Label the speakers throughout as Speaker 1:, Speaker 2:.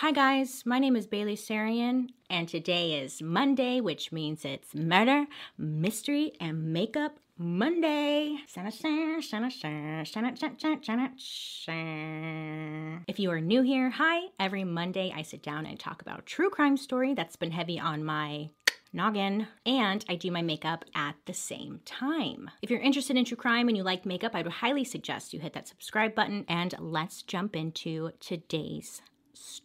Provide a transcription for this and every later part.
Speaker 1: Hi, guys. My name is Bailey Sarian, and today is Monday, which means it's Murder, Mystery, and Makeup Monday. If you are new here, hi. Every Monday, I sit down and talk about true crime story that's been heavy on my noggin, and I do my makeup at the same time. If you're interested in true crime and you like makeup, I would highly suggest you hit that subscribe button and let's jump into today's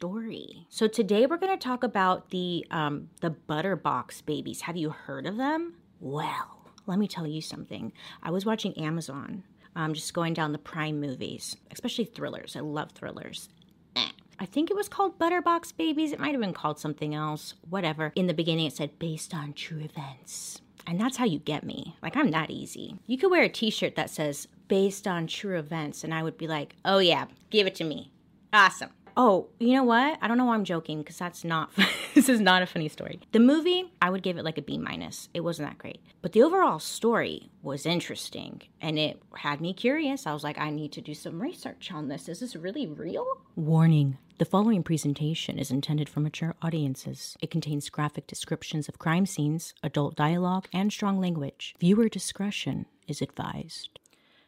Speaker 1: story. So today we're going to talk about the um, the Butterbox babies. Have you heard of them? Well, let me tell you something. I was watching Amazon. um, just going down the Prime movies, especially thrillers. I love thrillers. Eh. I think it was called Butterbox Babies. It might have been called something else. Whatever. In the beginning, it said based on true events. And that's how you get me. Like, I'm that easy. You could wear a t shirt that says based on true events, and I would be like, oh, yeah, give it to me. Awesome. Oh, you know what? I don't know why I'm joking because that's not, this is not a funny story. The movie, I would give it like a B minus. It wasn't that great. But the overall story was interesting and it had me curious. I was like, I need to do some research on this. Is this really real? Warning. The following presentation is intended for mature audiences. It contains graphic descriptions of crime scenes, adult dialogue, and strong language. Viewer discretion is advised.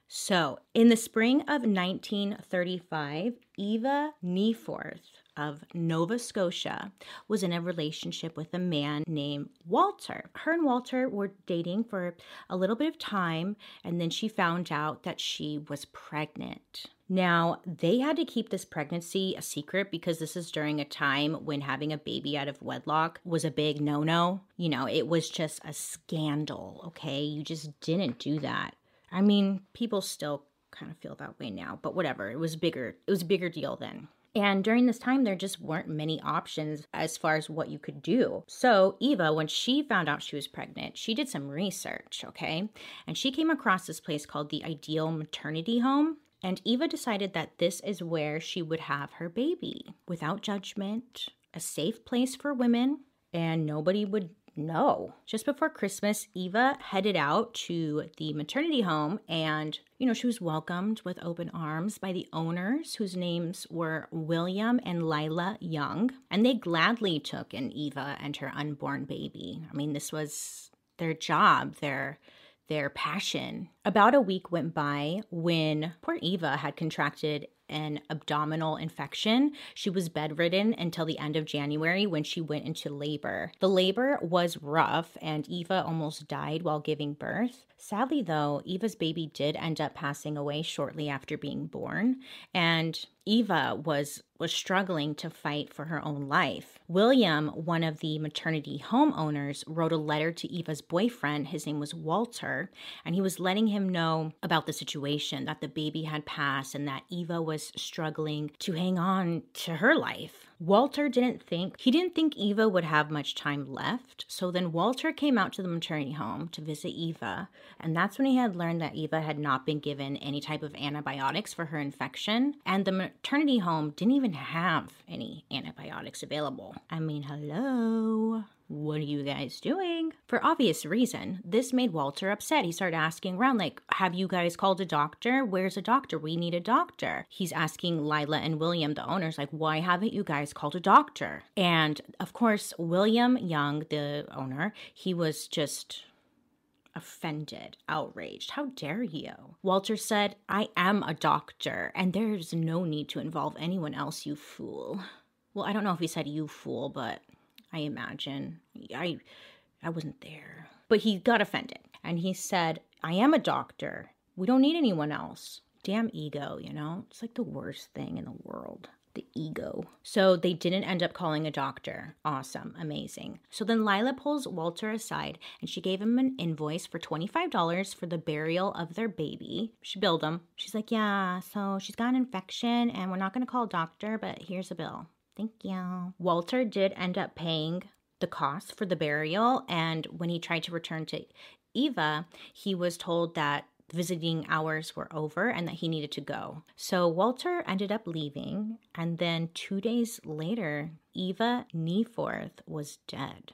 Speaker 1: So, in the spring of 1935, Eva Nieforth of Nova Scotia was in a relationship with a man named Walter. Her and Walter were dating for a little bit of time, and then she found out that she was pregnant. Now, they had to keep this pregnancy a secret because this is during a time when having a baby out of wedlock was a big no no. You know, it was just a scandal, okay? You just didn't do that. I mean, people still kind of feel that way now, but whatever. It was bigger. It was a bigger deal then. And during this time, there just weren't many options as far as what you could do. So, Eva, when she found out she was pregnant, she did some research, okay? And she came across this place called the Ideal Maternity Home. And Eva decided that this is where she would have her baby without judgment, a safe place for women, and nobody would no. Just before Christmas, Eva headed out to the maternity home and, you know, she was welcomed with open arms by the owners whose names were William and Lila Young. And they gladly took in Eva and her unborn baby. I mean, this was their job, their their passion. About a week went by when poor Eva had contracted an abdominal infection. She was bedridden until the end of January when she went into labor. The labor was rough and Eva almost died while giving birth. Sadly, though, Eva's baby did end up passing away shortly after being born, and Eva was was struggling to fight for her own life. William, one of the maternity homeowners, wrote a letter to Eva's boyfriend. His name was Walter, and he was letting him know about the situation that the baby had passed and that Eva was struggling to hang on to her life. Walter didn't think he didn't think Eva would have much time left. So then Walter came out to the maternity home to visit Eva, and that's when he had learned that Eva had not been given any type of antibiotics for her infection, and the maternity home didn't even have any antibiotics available. I mean, hello. What are you guys doing? For obvious reason, this made Walter upset. He started asking around, like, Have you guys called a doctor? Where's a doctor? We need a doctor. He's asking Lila and William, the owners, like, Why haven't you guys called a doctor? And of course, William Young, the owner, he was just offended, outraged. How dare you? Walter said, I am a doctor, and there's no need to involve anyone else, you fool. Well, I don't know if he said you fool, but I imagine. I I wasn't there. But he got offended and he said, "I am a doctor. We don't need anyone else." Damn ego, you know? It's like the worst thing in the world. The ego. So they didn't end up calling a doctor. Awesome. Amazing. So then Lila pulls Walter aside and she gave him an invoice for $25 for the burial of their baby. She billed him. She's like, Yeah, so she's got an infection and we're not to call a doctor, but here's a bill. Thank you. Walter did end up paying the cost for the burial, and when he tried to return to Eva, he was told that visiting hours were over and that he needed to go. So Walter ended up leaving, and then two days later, Eva Nieforth was dead.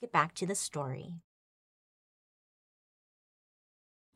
Speaker 1: Get back to the story.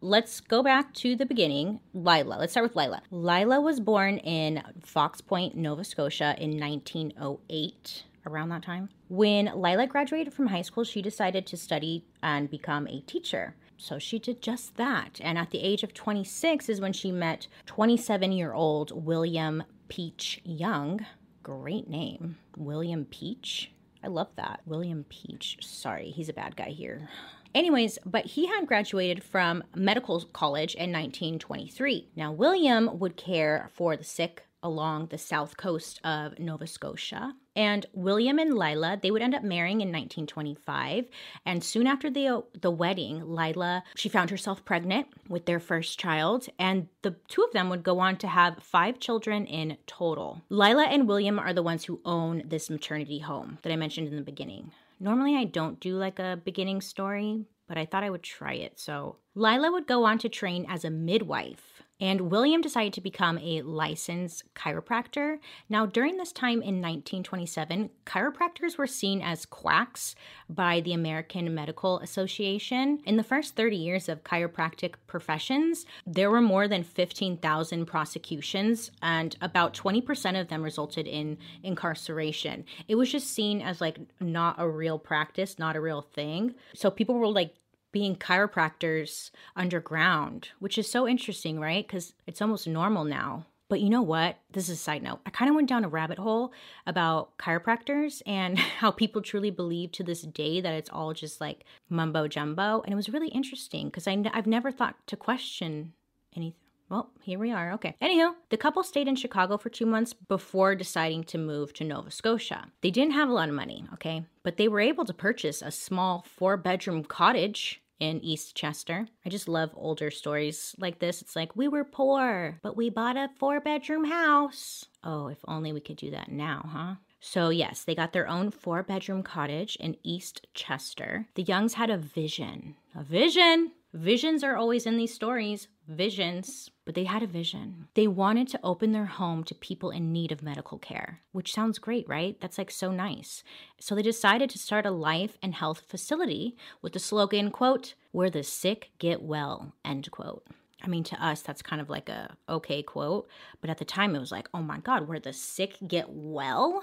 Speaker 1: Let's go back to the beginning. Lila. Let's start with Lila. Lila was born in Fox Point, Nova Scotia in 1908 around that time. When Lila graduated from high school, she decided to study and become a teacher. So she did just that. And at the age of 26 is when she met 27 year old William Peach Young. Great name. William Peach. I love that. William Peach. Sorry, he's a bad guy here. Anyways, but he had graduated from medical college in 1923. Now, William would care for the sick along the south coast of Nova Scotia. And William and Lila, they would end up marrying in 1925. And soon after the the wedding, Lila, she found herself pregnant with their first child, and the two of them would go on to have five children in total. Lila and William are the ones who own this maternity home that I mentioned in the beginning. Normally I don't do like a beginning story, but I thought I would try it. So, Lila would go on to train as a midwife and William decided to become a licensed chiropractor. Now, during this time in 1927, chiropractors were seen as quacks by the American Medical Association. In the first 30 years of chiropractic professions, there were more than 15,000 prosecutions, and about 20% of them resulted in incarceration. It was just seen as like not a real practice, not a real thing. So people were like being chiropractors underground, which is so interesting, right? Because it's almost normal now. But you know what? This is a side note. I kind of went down a rabbit hole about chiropractors and how people truly believe to this day that it's all just like mumbo jumbo. And it was really interesting because I've never thought to question anything. Well, here we are. Okay. Anywho, the couple stayed in Chicago for two months before deciding to move to Nova Scotia. They didn't have a lot of money, okay, but they were able to purchase a small four bedroom cottage in East Chester. I just love older stories like this. It's like, we were poor, but we bought a four bedroom house. Oh, if only we could do that now, huh? So, yes, they got their own four bedroom cottage in East Chester. The Youngs had a vision. A vision! Visions are always in these stories. Visions. But they had a vision. They wanted to open their home to people in need of medical care, which sounds great, right? That's like so nice. So they decided to start a life and health facility with the slogan, quote, where the sick get well, end quote. I mean, to us, that's kind of like a okay quote, but at the time it was like, oh my God, where the sick get well?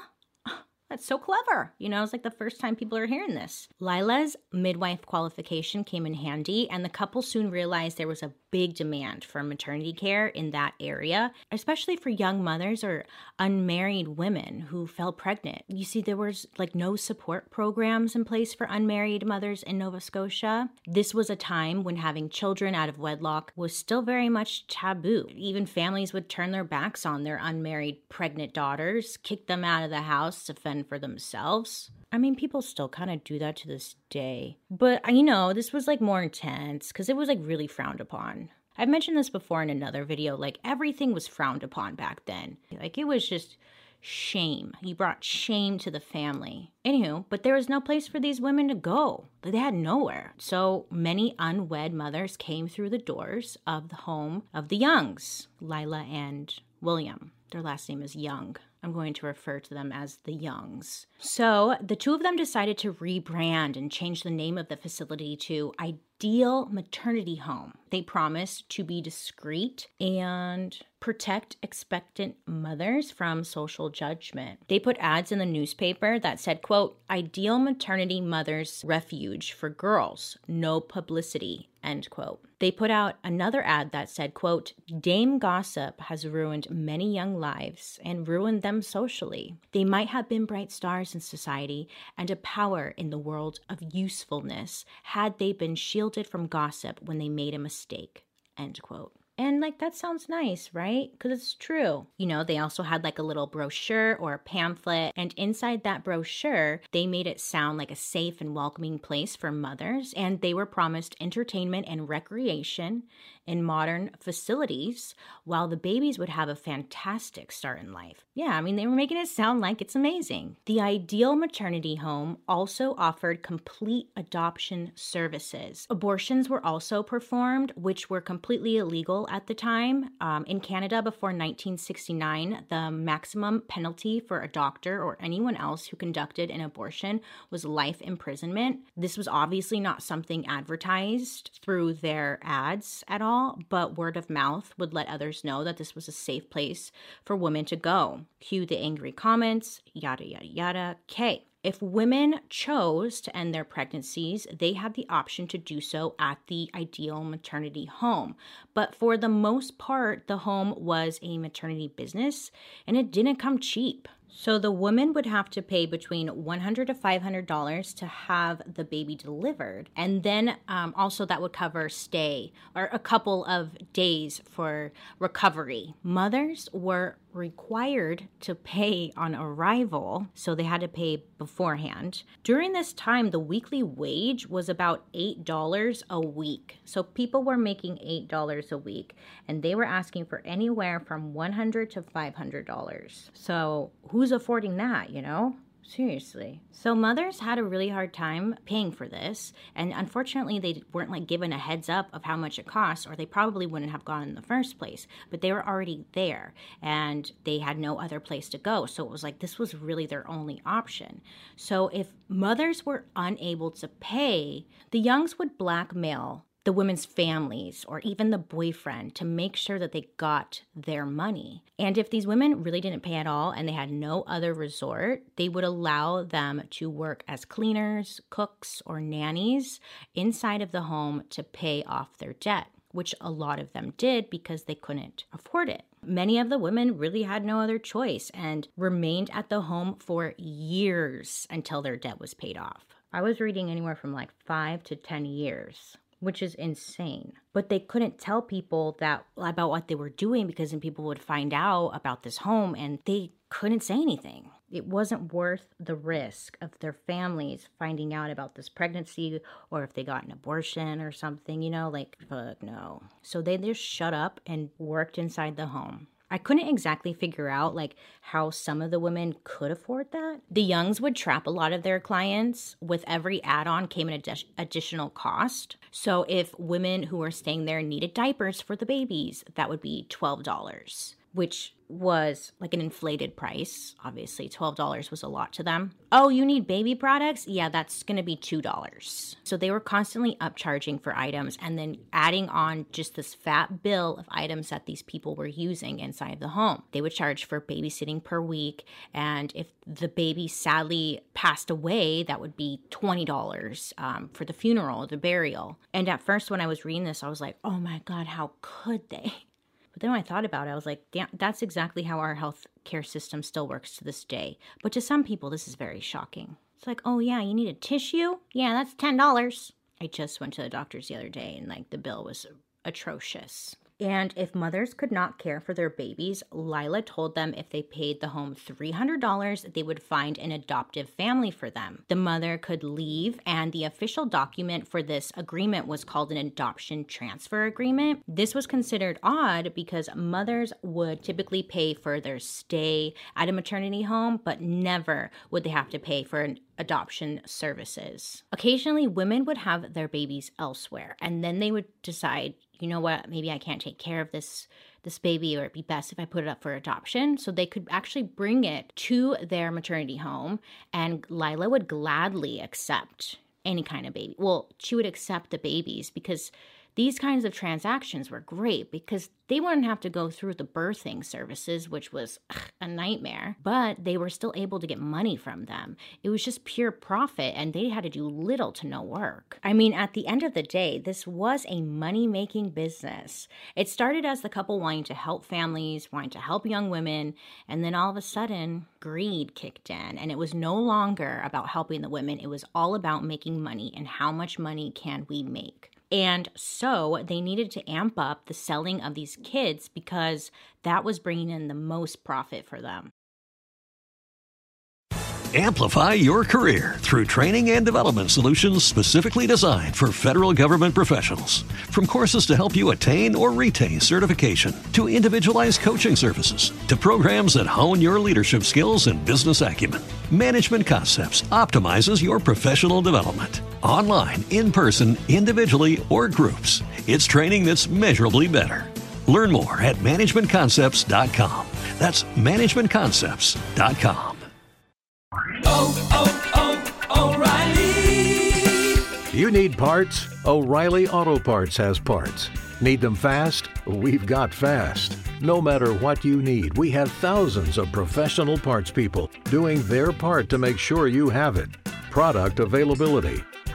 Speaker 1: That's so clever. You know, it's like the first time people are hearing this. Lila's midwife qualification came in handy, and the couple soon realized there was a big demand for maternity care in that area, especially for young mothers or unmarried women who fell pregnant. You see, there was like no support programs in place for unmarried mothers in Nova Scotia. This was a time when having children out of wedlock was still very much taboo. Even families would turn their backs on their unmarried pregnant daughters, kick them out of the house to fend for themselves. I mean, people still kind of do that to this day. But, you know, this was like more intense because it was like really frowned upon. I've mentioned this before in another video. Like, everything was frowned upon back then. Like, it was just shame. He brought shame to the family. Anywho, but there was no place for these women to go. They had nowhere. So many unwed mothers came through the doors of the home of the Youngs, Lila and William. Their last name is Young. I'm going to refer to them as the Youngs. So the two of them decided to rebrand and change the name of the facility to Ideal Maternity Home. They promised to be discreet and protect expectant mothers from social judgment. They put ads in the newspaper that said, quote, Ideal Maternity Mothers Refuge for Girls, no publicity, end quote. They put out another ad that said, quote, Dame Gossip has ruined many young lives and ruined them socially. They might have been bright stars in society and a power in the world of usefulness had they been shielded from gossip when they made a mistake, end quote. And like that sounds nice, right? Because it's true. You know, they also had like a little brochure or a pamphlet, and inside that brochure, they made it sound like a safe and welcoming place for mothers, and they were promised entertainment and recreation in modern facilities while the babies would have a fantastic start in life. Yeah, I mean, they were making it sound like it's amazing. The ideal maternity home also offered complete adoption services. Abortions were also performed, which were completely illegal at the time. Um, in Canada, before 1969, the maximum penalty for a doctor or anyone else who conducted an abortion was life imprisonment. This was obviously not something advertised through their ads at all but word of mouth would let others know that this was a safe place for women to go. Cue the angry comments, yada, yada, yada. Okay. If women chose to end their pregnancies, they had the option to do so at the ideal maternity home. But for the most part, the home was a maternity business and it didn't come cheap. So the woman would have to pay between $100 to $500 to have the baby delivered. And then um, also that would cover stay or a couple of days for recovery. Mothers were required to pay on arrival, so they had to pay beforehand. During this time, the weekly wage was about $8 a week. So people were making $8 a week and they were asking for anywhere from 100 to $500. So who's affording that, you know? Seriously. So mothers had a really hard time paying for this, and unfortunately they weren't like given a heads up of how much it costs or they probably wouldn't have gone in the first place, but they were already there and they had no other place to go. So it was like this was really their only option. So if mothers were unable to pay, the Youngs would blackmail the women's families or even the boyfriend to make sure that they got their money. And if these women really didn't pay at all and they had no other resort, they would allow them to work as cleaners, cooks, or nannies inside of the home to pay off their debt. Which a lot of them did because they couldn't afford it. Many of the women really had no other choice and remained at the home for years until their debt was paid off. I was reading anywhere from like five to 10 years which is insane. But they couldn't tell people that about what they were doing because then people would find out about this home and they couldn't say anything. It wasn't worth the risk of their families finding out about this pregnancy or if they got an abortion or something, you know, like fuck no. So they just shut up and worked inside the home. I couldn't exactly figure out like how some of the women could afford that. The Youngs would trap a lot of their clients with every add-on came an adi- additional cost. So if women who were staying there needed diapers for the babies, that would be $12, which was like an inflated price. Obviously, $12 was a lot to them. Oh, you need baby products? Yeah, that's going to be $2. So they were constantly upcharging for items and then adding on just this fat bill of items that these people were using inside the home. They would charge for babysitting per week. And if the baby sadly passed away, that would be $20 um, for the funeral, the burial. And at first, when I was reading this, I was like, oh my God, how could they? But then when I thought about it, I was like, damn, that's exactly how our health care system still works to this day. But to some people, this is very shocking. It's like, oh yeah, you need a tissue? Yeah, that's $10. I just went to the doctor's the other day and like the bill was atrocious. And if mothers could not care for their babies, Lila told them if they paid the home $300, they would find an adoptive family for them. The mother could leave, and the official document for this agreement was called an adoption transfer agreement. This was considered odd because mothers would typically pay for their stay at a maternity home, but never would they have to pay for an adoption services. Occasionally, women would have their babies elsewhere, and then they would decide you know what maybe i can't take care of this this baby, or it'd be best if I put it up for adoption. So they could actually bring it to their maternity home, and Lila would gladly accept any kind of baby. Well, she would accept the babies because these kinds of transactions were great because they wouldn't have to go through the birthing services, which was ugh, a nightmare, but they were still able to get money from them. It was just pure profit, and they had to do little to no work. I mean, at the end of the day, this was a money making business. It started as the couple wanting to help families, wanting to help young women, and then all of a sudden, greed kicked in, and it was no longer about helping the women, it was all about making money and how much money can we make. And so they needed to amp up the selling of these kids because that was bringing in the most profit for them.
Speaker 2: Amplify your career through training and development solutions specifically designed for federal government professionals. From courses to help you attain or retain certification, to individualized coaching services, to programs that hone your leadership skills and business acumen, Management Concepts optimizes your professional development. Online, in person, individually, or groups, it's training that's measurably better. Learn more at managementconcepts.com. That's managementconcepts.com.
Speaker 3: oh, oh, oh, O'Reilly.
Speaker 4: You need parts? O'Reilly Auto Parts has parts. Need them fast? We've got fast. No matter what you need, we have thousands of professional parts people doing their part to make sure you have it. Product availability.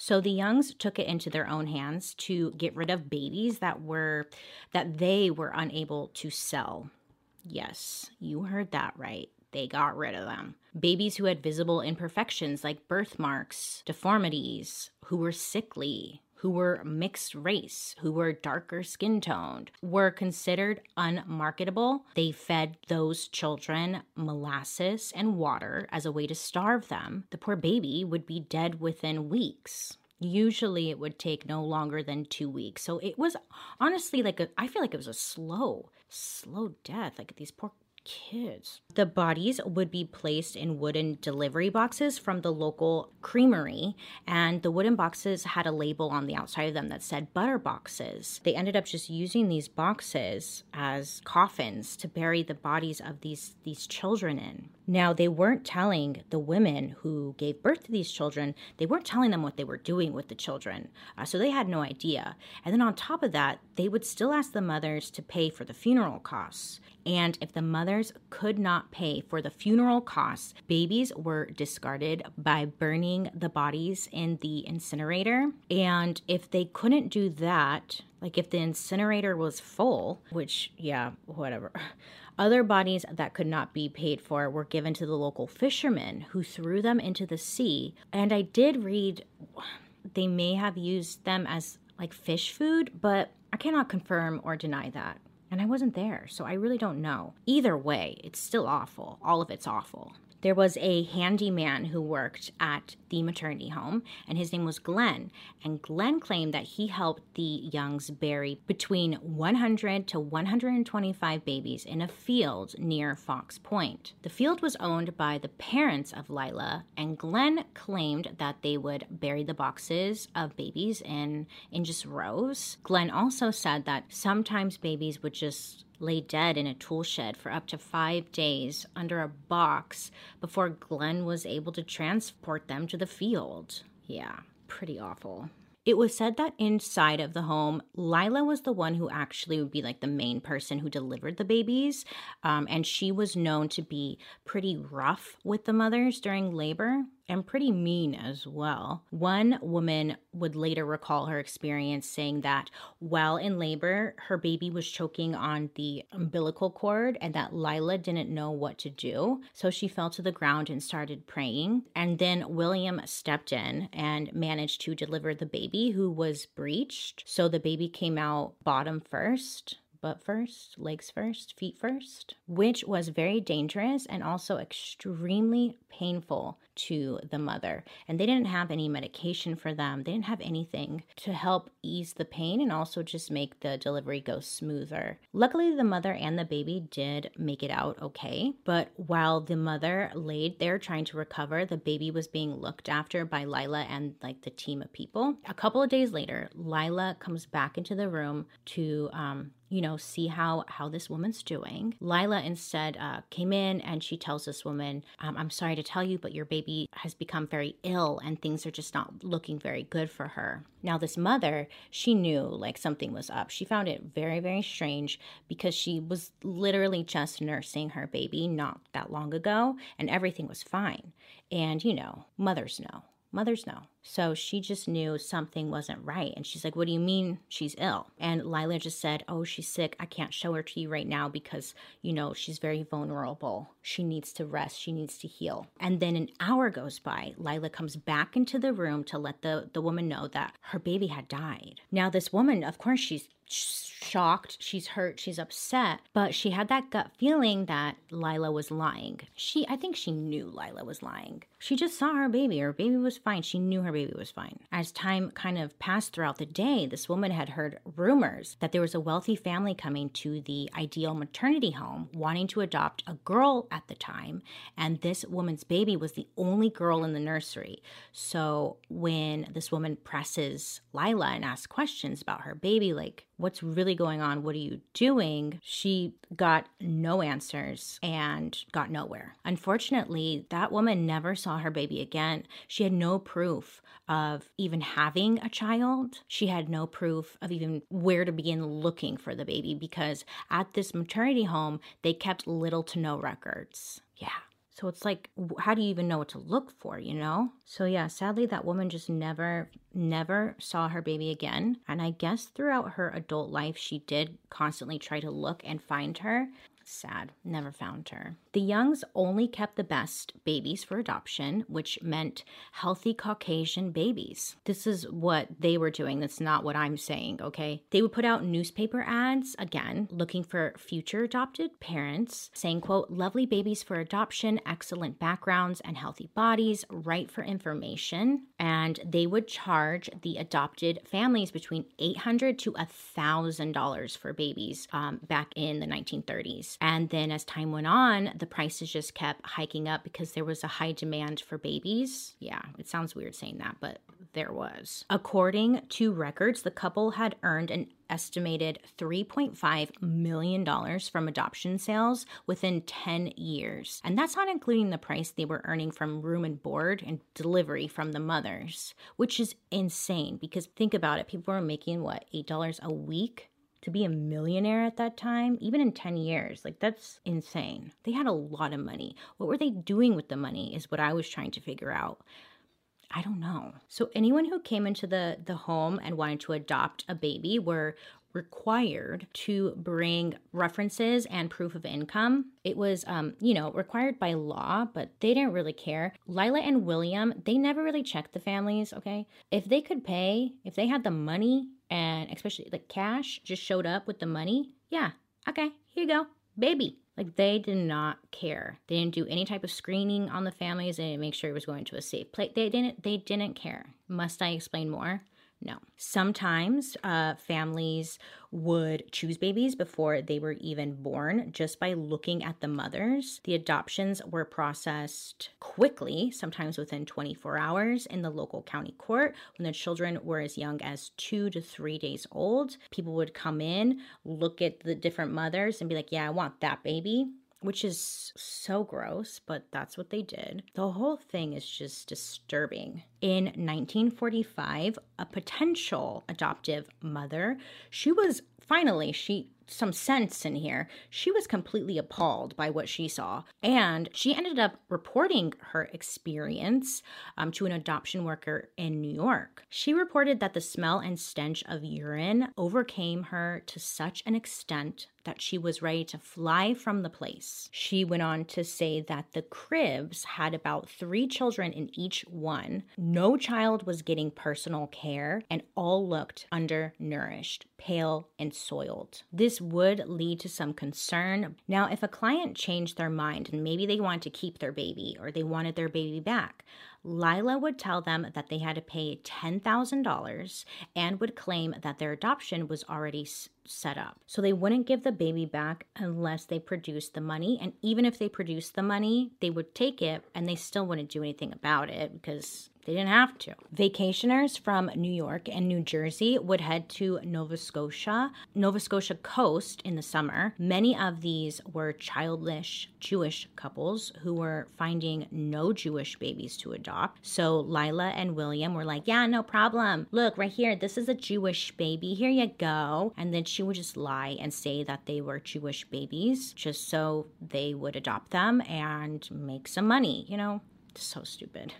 Speaker 1: So the Youngs took it into their own hands to get rid of babies that were that they were unable to sell. Yes, you heard that right. They got rid of them. Babies who had visible imperfections like birthmarks, deformities, who were sickly, who were mixed race, who were darker skin toned, were considered unmarketable. They fed those children molasses and water as a way to starve them. The poor baby would be dead within weeks. Usually it would take no longer than two weeks. So it was honestly like a, I feel like it was a slow, slow death. Like these poor kids. The bodies would be placed in wooden delivery boxes from the local creamery, and the wooden boxes had a label on the outside of them that said butter boxes. They ended up just using these boxes as coffins to bury the bodies of these these children in. Now, they weren't telling the women who gave birth to these children, they weren't telling them what they were doing with the children. Uh, so they had no idea. And then on top of that, they would still ask the mothers to pay for the funeral costs. And if the mothers could not pay for the funeral costs, babies were discarded by burning the bodies in the incinerator. And if they couldn't do that, like if the incinerator was full, which, yeah, whatever. Other bodies that could not be paid for were given to the local fishermen who threw them into the sea. And I did read they may have used them as like fish food, but I cannot confirm or deny that. And I wasn't there, so I really don't know. Either way, it's still awful. All of it's awful. There was a handyman who worked at the maternity home, and his name was Glenn. And Glenn claimed that he helped the Youngs bury between 100 to 125 babies in a field near Fox Point. The field was owned by the parents of Lila, and Glenn claimed that they would bury the boxes of babies in, in just rows. Glenn also said that sometimes babies would just lay dead in a tool shed for up to five days under a box before Glenn was able to transport them to the field. Yeah, pretty awful. It was said that inside of the home, Lila was the one who actually would be like the main person who delivered the babies. Um, and she was known to be pretty rough with the mothers during labor and pretty mean as well. One woman would later recall her experience saying that while in labor, her baby was choking on the umbilical cord and that Lila didn't know what to do. So she fell to the ground and started praying. And then William stepped in and managed to deliver the baby who was breached. So the baby came out bottom first butt first, legs first, feet first, which was very dangerous and also extremely painful to the mother. And they didn't have any medication for them, they didn't have anything to help ease the pain and also just make the delivery go smoother. Luckily, the mother and the baby did make it out okay, but while the mother laid there trying to recover, the baby was being looked after by Lila and like the team of people. A couple of days later, Lila comes back into the room to um, you know see how how this woman's doing. Lila instead uh, came in and she tells this woman um, i'm sorry to tell you but your baby has become very ill and things are just not looking very good for her. Now this mother she knew like something was up. She found it very very strange because she was literally just nursing her baby not that long ago and everything was fine. And you know mothers know. Mothers know. So she just knew something wasn't right. And she's like, What do you mean she's ill? And Lila just said, Oh, she's sick. I can't show her to you right now because, you know, she's very vulnerable. She needs to rest. She needs to heal. And then an hour goes by. Lila comes back into the room to let the, the woman know that her baby had died. Now, this woman, of course, she's shocked, she's hurt, she's upset, but she had that gut feeling that Lila was lying. She I think she knew Lila was lying. She just saw her baby. Her baby was fine. She knew her baby was fine. As time kind of passed throughout the day, this woman had heard rumors that there was a wealthy family coming to the ideal maternity home wanting to adopt a girl at the time, and this woman's baby was the only girl in the nursery. So when this woman presses Lila and asks questions about her baby like what's really going on? What are you doing? She got no answers and got nowhere. Unfortunately, that woman never saw her baby again. She had no proof of even having a child. She had no proof of even where to begin looking for the baby because at this maternity home, they kept little to no records. Yeah. So it's like, how do you even know what to look for, you know? So yeah, sadly, that woman just never, never saw her baby again. And I guess throughout her adult life, she did constantly try to look and find her. Sad, never found her. The Youngs only kept the best babies for adoption, which meant healthy Caucasian babies. This is what they were doing. That's not what I'm saying, okay? They would put out newspaper ads, again, looking for future adopted parents, saying, quote, lovely babies for adoption, excellent backgrounds and healthy bodies, right for information. And they would charge the adopted families between $800 to $1,000 for babies um, back in the 1930s. And then as time went on, the prices just kept hiking up because there was a high demand for babies. Yeah, it sounds weird saying that, but there was. According to records, the couple had earned an estimated $3.5 million from adoption sales within 10 years. And that's not including the price they were earning from room and board and delivery from the mothers, which is insane because think about it. People were making what, $8 a week? To be a millionaire at that time, even in 10 years, like that's insane. They had a lot of money. What were they doing with the money is what I was trying to figure out. I don't know. So anyone who came into the the home and wanted to adopt a baby were required to bring references and proof of income. It was, um, you know, required by law, but they didn't really care. Lila and William, they never really checked the families, okay? If they could pay, if they had the money and especially like cash just showed up with the money, yeah, okay, here you go, baby. Like they did not care. They didn't do any type of screening on the families. They didn't make sure it was going to a safe place. They didn't. They didn't care. Must I explain more? No. Sometimes uh, families would choose babies before they were even born just by looking at the mothers. The adoptions were processed quickly, sometimes within 24 hours, in the local county court when the children were as young as two to three days old. People would come in, look at the different mothers, and be like, Yeah, I want that baby which is so gross, but that's what they did. The whole thing is just disturbing. In 1945, a potential adoptive mother, she was finally she some sense in here. She was completely appalled by what she saw, and she ended up reporting her experience um, to an adoption worker in New York. She reported that the smell and stench of urine overcame her to such an extent that she was ready to fly from the place. She went on to say that the cribs had about three children in each one. No child was getting personal care, and all looked undernourished, pale, and soiled. This would lead to some concern. Now, if a client changed their mind and maybe they wanted to keep their baby or they wanted their baby back, Lila would tell them that they had to pay $10,000 and would claim that their adoption was already set up. So they wouldn't give the baby back unless they produced the money. And even if they produced the money, they would take it and they still wouldn't do anything about it because they didn't have to. Vacationers from New York and New Jersey would head to Nova Scotia, Nova Scotia coast in the summer. Many of these were childless Jewish couples who were finding no Jewish babies to adopt. So Lila and William were like, Yeah, no problem. Look, right here, this is a Jewish baby. Here you go. And then she would just lie and say that they were Jewish babies just so they would adopt them and make some money. You know, so stupid.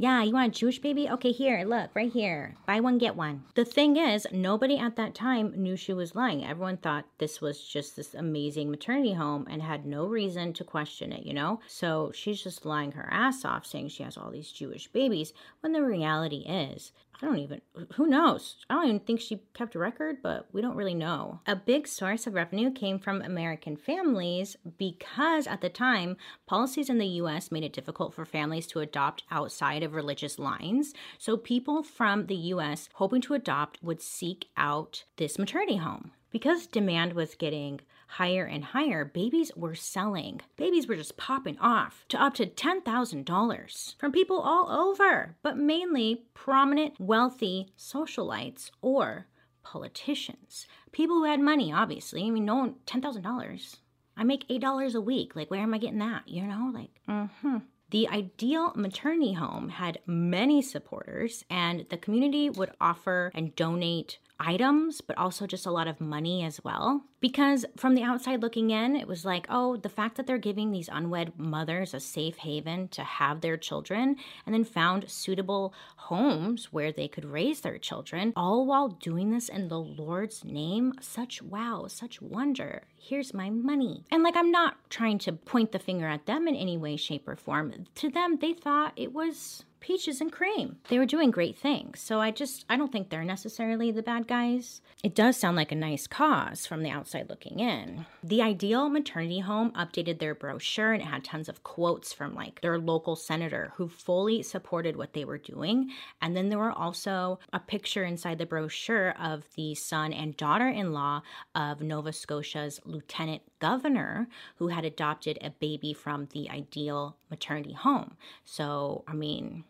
Speaker 1: Yeah, you want a Jewish baby? Okay, here, look, right here. Buy one, get one. The thing is, nobody at that time knew she was lying. Everyone thought this was just this amazing maternity home and had no reason to question it, you know? So she's just lying her ass off saying she has all these Jewish babies when the reality is I don't even, who knows? I don't even think she kept a record, but we don't really know. A big source of revenue came from American families because at the time, policies in the US made it difficult for families to adopt outside of religious lines. So people from the US hoping to adopt would seek out this maternity home. Because demand was getting higher and higher, babies were selling. Babies were just popping off to up to $10,000 from people all over, but mainly prominent, wealthy socialites or politicians. People who had money, obviously. I mean, no one, $10,000. I make $8 a week. Like, where am I getting that? You know, like, mm hmm. The ideal maternity home had many supporters, and the community would offer and donate items, but also just a lot of money as well. Because from the outside looking in, it was like, oh, the fact that they're giving these unwed mothers a safe haven to have their children and then found suitable homes where they could raise their children, all while doing this in the Lord's name. Such wow, such wonder. Here's my money. And like, I'm not trying to point the finger at them in any way, shape, or form. To them, they thought it was peaches and cream. They were doing great things. So I just, I don't think they're necessarily the bad guys. It does sound like a nice cause from the outside looking in. The Ideal Maternity Home updated their brochure and it had tons of quotes from like their local senator who fully supported what they were doing. And then there were also a picture inside the brochure of the son and daughter in law of Nova Scotia's lieutenant governor who had adopted a baby from the Ideal Maternity Home. So, I mean,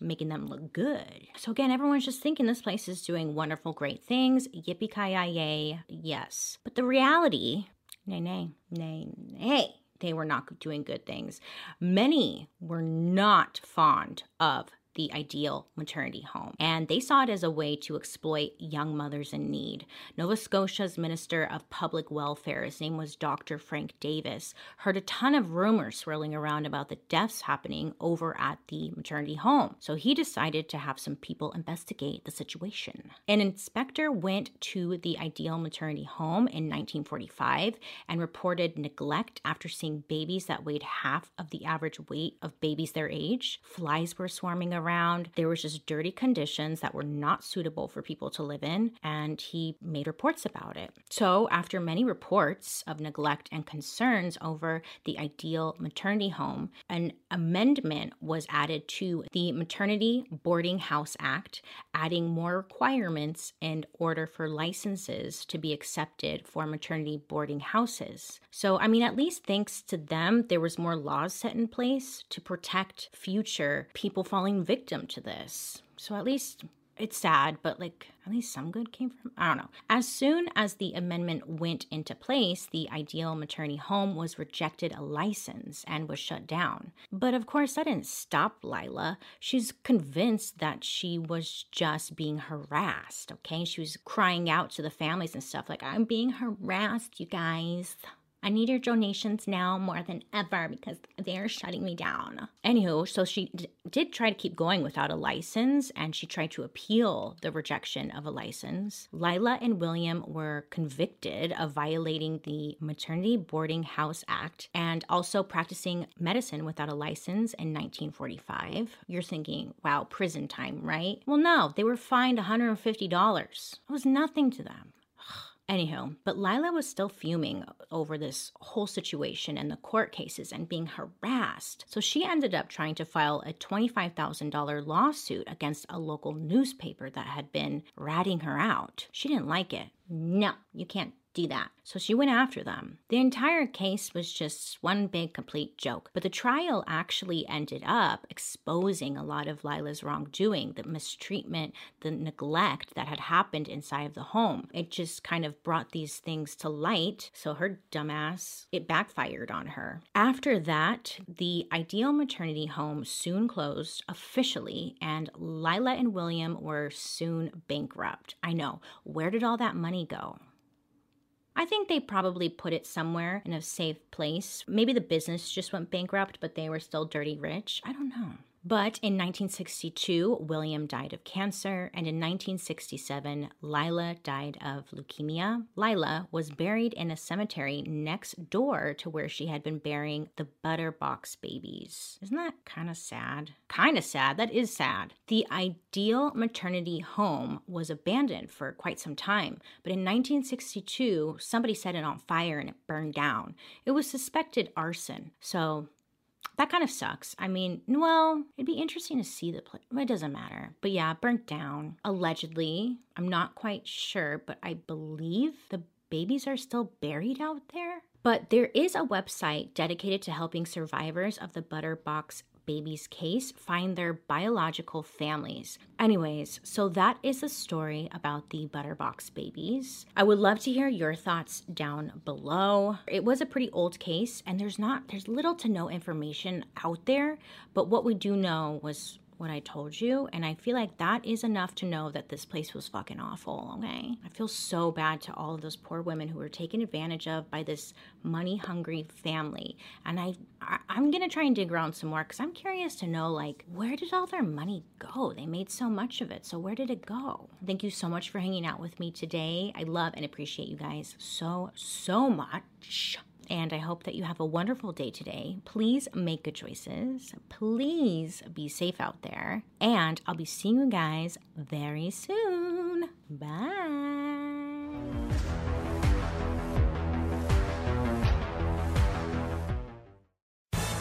Speaker 1: making them look good. So again, everyone's just thinking this place is doing wonderful, great things. Yippee ki yay, yes. But the reality, nay, nay, nay, nay, they were not doing good things. Many were not fond of the ideal maternity home. And they saw it as a way to exploit young mothers in need. Nova Scotia's Minister of Public Welfare, his name was Dr. Frank Davis, heard a ton of rumors swirling around about the deaths happening over at the maternity home. So he decided to have some people investigate the situation. An inspector went to the ideal maternity home in 1945 and reported neglect after seeing babies that weighed half of the average weight of babies their age. Flies were swarming around around. There was just dirty conditions that were not suitable for people to live in, and he made reports about it. So, after many reports of neglect and concerns over the ideal maternity home, an amendment was added to the Maternity Boarding House Act, adding more requirements in order for licenses to be accepted for maternity boarding houses. So, I mean, at least thanks to them, there was more laws set in place to protect future people falling victim to this. So, at least it's sad, but like at least some good came from I don't know. As soon as the amendment went into place, the ideal maternity home was rejected a license and was shut down. But of course that didn't stop Lila. She's convinced that she was just being harassed, okay? She was crying out to the families and stuff like I'm being harassed, you guys. I need your donations now more than ever because they're shutting me down. Anywho, so she d- did try to keep going without a license and she tried to appeal the rejection of a license. Lila and William were convicted of violating the Maternity Boarding House Act and also practicing medicine without a license in 1945. You're thinking, wow, prison time, right? Well, no, they were fined $150. It was nothing to them. Anywho, but Lila was still fuming over this whole situation and the court cases and being harassed. So she ended up trying to file a $25,000 lawsuit against a local newspaper that had been ratting her out. She didn't like it. No, you can't do that. So she went after them. The entire case was just one big complete joke, but the trial actually ended up exposing a lot of Lila's wrongdoing, the mistreatment, the neglect that had happened inside of the home. It just kind of brought these things to light, so her dumbass, it backfired on her. After that, the ideal maternity home soon closed officially, and Lila and William were soon bankrupt. I know. Where did all that money go? I think they probably put it somewhere in a safe place. Maybe the business just went bankrupt, but they were still dirty rich. I don't know. But in 1962, William died of cancer, and in 1967, Lila died of leukemia. Lila was buried in a cemetery next door to where she had been burying the Butterbox babies. Isn't that kind of sad? Kind of sad. That is sad. The ideal maternity home was abandoned for quite some time, but in 1962, somebody set it on fire and it burned down. It was suspected arson, so that kind of sucks. I mean, well, it'd be interesting to see the place. It doesn't matter. But yeah, burnt down. Allegedly. I'm not quite sure, but I believe the babies are still buried out there. But there is a website dedicated to helping survivors of the Butterbox baby's case find their biological families. Anyways, so that is the story about the Butterbox babies. I would love to hear your thoughts down below. It was a pretty old case and there's not there's little to no information out there, but what we do know was what I told you. And I feel like that is enough to know that this place was fucking awful, okay? I feel so bad to all of those poor women who were taken advantage of by this money hungry family. And I, I am gonna try and dig around some more because I'm curious to know like where did all their money go? They made so much of it. So where did it go? Thank you so much for hanging out with me today. I love and appreciate you guys so, so much and I hope that you have a wonderful day today. Please make good choices. Please be safe out there. And I'll be seeing you guys very soon. Bye.